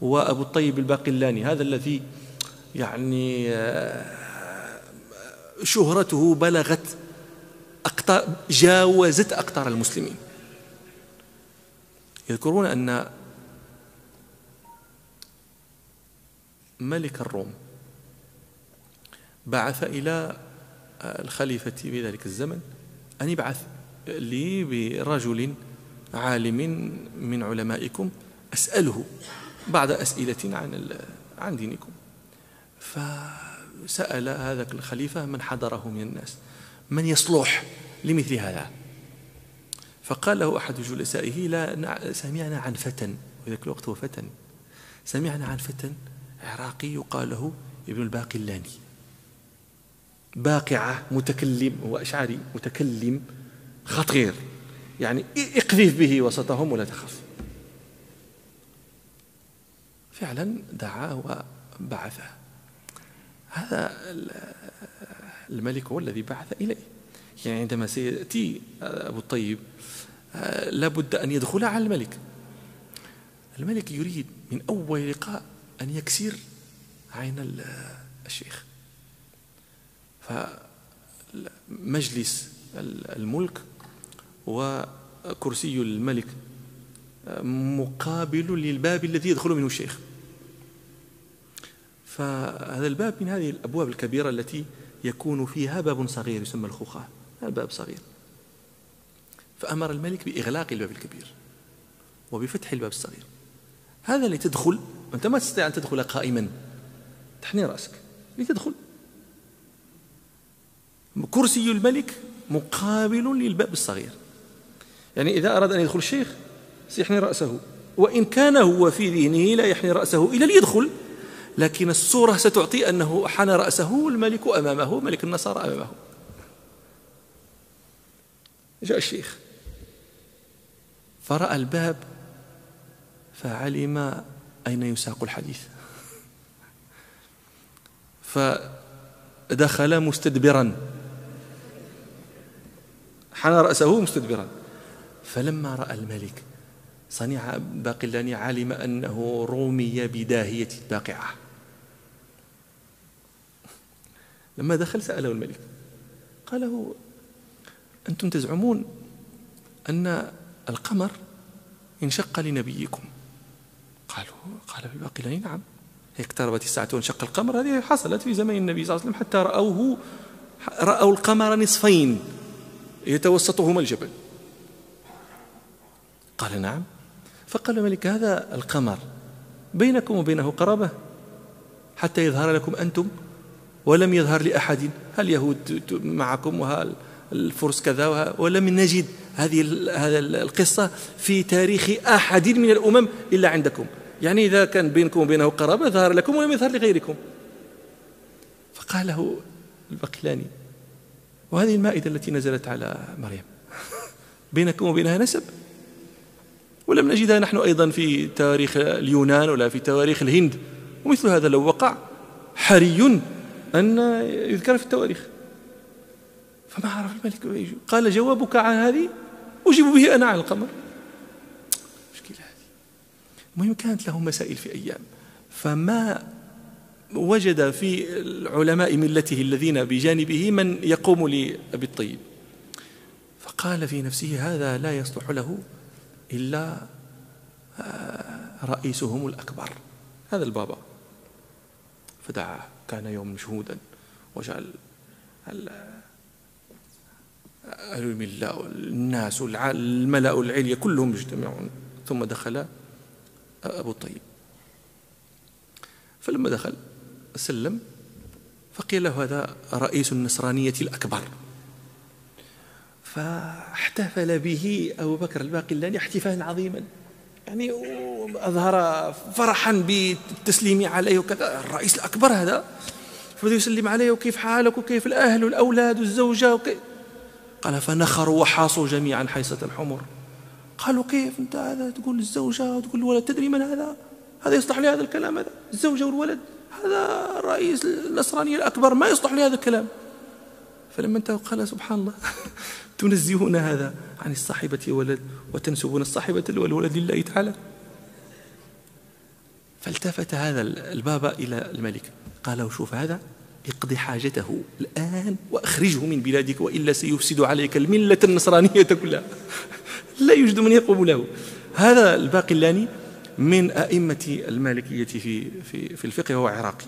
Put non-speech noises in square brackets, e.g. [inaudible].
وأبو الطيب الباقلاني هذا الذي يعني آه، شهرته بلغت أقطار جاوزت أقطار المسلمين. يذكرون أن ملك الروم بعث إلى الخليفة في ذلك الزمن أن يبعث لي برجل عالم من علمائكم أسأله بعد أسئلة عن عن دينكم. فسأل هذا الخليفة من حضره من الناس من يصلح لمثل هذا؟ فقال له أحد جلسائه لا سمعنا عن فتى وذلك الوقت هو فتى سمعنا عن فتى عراقي يقال له ابن الباقلاني. باقعة متكلم هو أشعري متكلم خطير. يعني اقذف به وسطهم ولا تخف. فعلا دعا وبعثه. هذا الملك هو الذي بعث إليه. يعني عندما سيأتي أبو الطيب لابد أن يدخل على الملك. الملك يريد من أول لقاء أن يكسر عين الشيخ. فمجلس الملك وكرسي الملك مقابل للباب الذي يدخل منه الشيخ. فهذا الباب من هذه الأبواب الكبيرة التي يكون فيها باب صغير يسمى الخوخة. الباب صغير. فأمر الملك بإغلاق الباب الكبير وبفتح الباب الصغير. هذا لتدخل أنت ما تستطيع أن تدخل قائما. تحني رأسك. لتدخل. كرسي الملك مقابل للباب الصغير. يعني إذا أراد أن يدخل الشيخ سيحني رأسه. وإن كان هو في ذهنه لا يحني رأسه إلا ليدخل. لكن الصورة ستعطي أنه حنى رأسه الملك أمامه ملك النصارى أمامه. جاء الشيخ. فرأى الباب فعلم أين يساق الحديث. فدخل مستدبرا. حنى رأسه مستدبرا. فلما رأى الملك صنيع باقلاني علم أنه رمي بداهية باقعة لما دخل سأله الملك قال له أنتم تزعمون أن القمر انشق لنبيكم. قالوا قال الباقلاني نعم. اقتربت الساعة وانشق القمر هذه حصلت في زمن النبي صلى الله عليه وسلم حتى رأوه رأوا القمر نصفين يتوسطهما الجبل. قال نعم. فقال الملك هذا القمر بينكم وبينه قرابة حتى يظهر لكم أنتم ولم يظهر لأحد هل يهود معكم وهل الفرس كذا ولم نجد هذه هذا القصة في تاريخ أحد من الأمم إلا عندكم. يعني إذا كان بينكم وبينه قرابة ظهر لكم ولم يظهر لغيركم. فقال له البقلاني وهذه المائدة التي نزلت على مريم. [laughs] بينكم وبينها نسب. ولم نجدها نحن أيضا في تاريخ اليونان ولا في تواريخ الهند. ومثل هذا لو وقع حري أن يذكر في التواريخ. فما عرف الملك قال جوابك عن هذه أجيب به أنا عن القمر. مشكلة هذه. المهم كانت له مسائل في أيام. فما وجد في علماء ملته الذين بجانبه من يقوم لأبي الطيب. فقال في نفسه هذا لا يصلح له إلا آه، رئيسهم الأكبر. هذا البابا. فدعاه كان يوم مشهودا وجعل أهل الملة والناس الملأ العليا كلهم مجتمعون ثم دخل أبو الطيب. فلما دخل سلم فقيل له هذا رئيس النصرانية الأكبر. فاحتفل به أبو بكر الباقلاني احتفالا عظيما. يعني أظهر فرحا بالتسليم عليه وكذا. الرئيس الأكبر هذا فبدأ يسلم عليه وكيف حالك وكيف الأهل والأولاد والزوجة وكيف قال فنخروا وحاصوا جميعا حيصة الحمر قالوا كيف أنت هذا؟ تقول الزوجة؟ وتقول الولد تدري من هذا؟ هذا يصلح لهذا الكلام هذا؟ الزوجة والولد؟ هذا الرئيس النصراني الأكبر ما يصلح لهذا الكلام. فلما انتهوا قال سبحان الله [laughs] تنزهون هذا. عن الصاحبة والولد وتنسبون الصاحبة والولد لله تعالى. فالتفت هذا البابا إلى الملك. قال له شوف هذا اقضي حاجته الآن وأخرجه من بلادك وإلا سيفسد عليك الملة النصرانية كلها. [laughs] لا يوجد من يقوم له. هذا الباقلاني من أئمة المالكية في في في الفقه وهو عراقي.